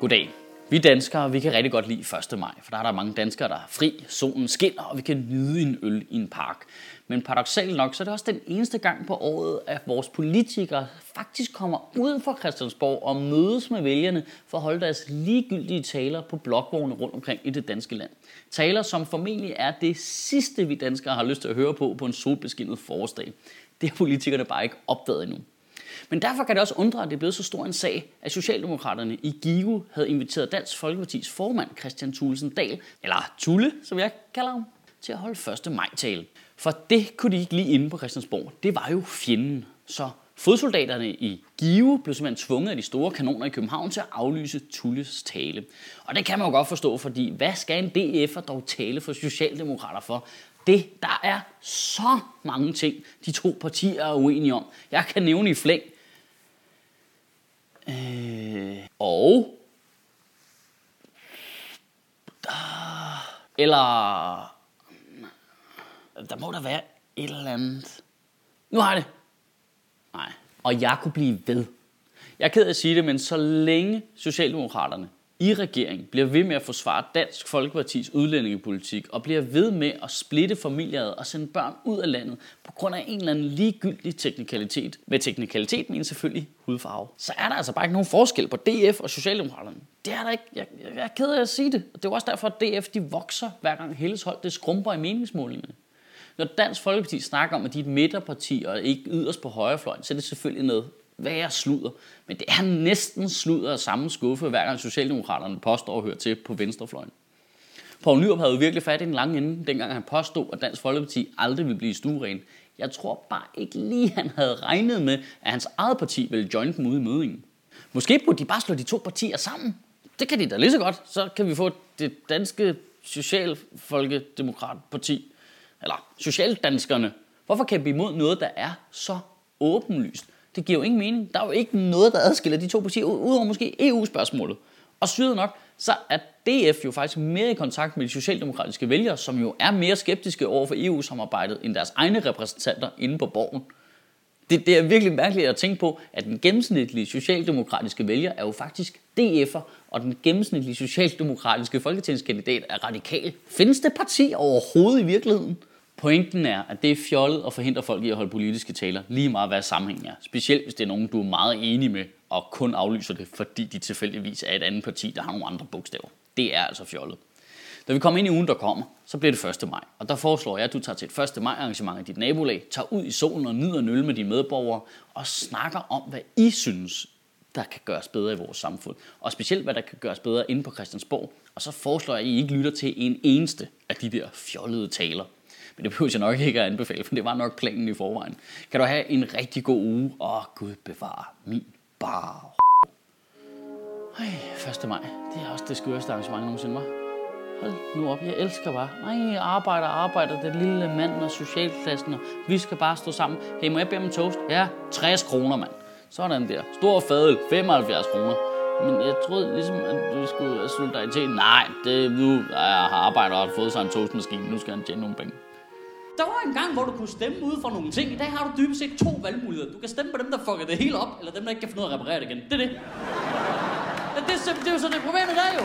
Goddag. Vi danskere, vi kan rigtig godt lide 1. maj, for der er der mange danskere, der er fri, solen skinner, og vi kan nyde en øl i en park. Men paradoxalt nok, så er det også den eneste gang på året, at vores politikere faktisk kommer ud fra Christiansborg og mødes med vælgerne for at holde deres ligegyldige taler på blokvogne rundt omkring i det danske land. Taler, som formentlig er det sidste, vi danskere har lyst til at høre på på en solbeskinnet forårsdag. Det har politikerne bare ikke opdaget endnu. Men derfor kan det også undre, at det er blevet så stor en sag, at Socialdemokraterne i Gigo havde inviteret Dansk Folkepartis formand Christian Thulesen Dahl, eller Tulle, som jeg kalder ham, til at holde 1. maj-tale. For det kunne de ikke lige inde på Christiansborg. Det var jo fjenden. Så fodsoldaterne i Give blev simpelthen tvunget af de store kanoner i København til at aflyse Tulles tale. Og det kan man jo godt forstå, fordi hvad skal en DF'er dog tale for Socialdemokrater for? Det, der er så mange ting, de to partier er uenige om. Jeg kan nævne i flæng. Øh, og... Eller... Der må der være et eller andet. Nu har jeg det. Nej. Og jeg kunne blive ved. Jeg er ked af at sige det, men så længe Socialdemokraterne i regering bliver ved med at forsvare Dansk Folkepartis udlændingepolitik og bliver ved med at splitte familier og sende børn ud af landet på grund af en eller anden ligegyldig teknikalitet. Med teknikalitet mener selvfølgelig hudfarve. Så er der altså bare ikke nogen forskel på DF og Socialdemokraterne. Det er der ikke. Jeg, jeg, jeg er ked af at sige det. Det er også derfor, at DF de vokser, hver gang Helles hold det skrumper i meningsmålingerne. Når Dansk Folkeparti snakker om, at de er et midterparti og ikke yderst på højrefløjen, så er det selvfølgelig noget være sludder. Men det er næsten sludder af samme skuffe, hver gang Socialdemokraterne påstår at høre til på venstrefløjen. Poul Nyrup havde jo virkelig fat i den lange ende, dengang han påstod, at Dansk Folkeparti aldrig ville blive stueren. Jeg tror bare ikke lige, han havde regnet med, at hans eget parti ville join dem ude i mødingen. Måske burde de bare slå de to partier sammen. Det kan de da lige så godt. Så kan vi få det danske Socialfolkedemokratparti. Eller Socialdanskerne. Hvorfor kan vi imod noget, der er så åbenlyst? Det giver jo ingen mening. Der er jo ikke noget, der adskiller de to partier, udover måske EU-spørgsmålet. Og syret nok, så er DF jo faktisk mere i kontakt med de socialdemokratiske vælgere, som jo er mere skeptiske over for EU-samarbejdet end deres egne repræsentanter inde på borgen. Det, det er virkelig mærkeligt at tænke på, at den gennemsnitlige socialdemokratiske vælger er jo faktisk DF'er, og den gennemsnitlige socialdemokratiske folketingskandidat er radikal. Findes det parti overhovedet i virkeligheden? Pointen er, at det er fjollet at forhindre folk i at holde politiske taler, lige meget hvad sammenhængen er. Specielt hvis det er nogen, du er meget enig med, og kun aflyser det, fordi de tilfældigvis er et andet parti, der har nogle andre bogstaver. Det er altså fjollet. Da vi kommer ind i ugen, der kommer, så bliver det 1. maj. Og der foreslår jeg, at du tager til et 1. maj arrangement i dit nabolag, tager ud i solen og nyder en øl med dine medborgere, og snakker om, hvad I synes, der kan gøres bedre i vores samfund. Og specielt, hvad der kan gøres bedre inde på Christiansborg. Og så foreslår jeg, at I ikke lytter til en eneste af de der fjollede taler. Men det behøver jeg nok ikke at anbefale, for det var nok planen i forvejen. Kan du have en rigtig god uge, og Gud bevare min bar. Ej, 1. maj. Det er også det skøreste arrangement nogensinde, var. Hold nu op, jeg elsker bare. Nej, arbejder, arbejder, den lille mand og socialklassen, og vi skal bare stå sammen. Hey, må jeg bede om en toast? Ja, 60 kroner, mand. Sådan der. Stor fadel, 75 kroner. Men jeg troede ligesom, at du skulle have solidaritet. Nej, det nu jeg har arbejder og fået sig en toastmaskine. Nu skal han tjene nogle penge. Der var en gang, hvor du kunne stemme ud for nogle ting. I dag har du dybest set to valgmuligheder. Du kan stemme på dem, der fucker det hele op, eller dem, der ikke kan finde ud af at reparere det igen. Det er det. Ja, det, er, det er jo så det problemet der jo.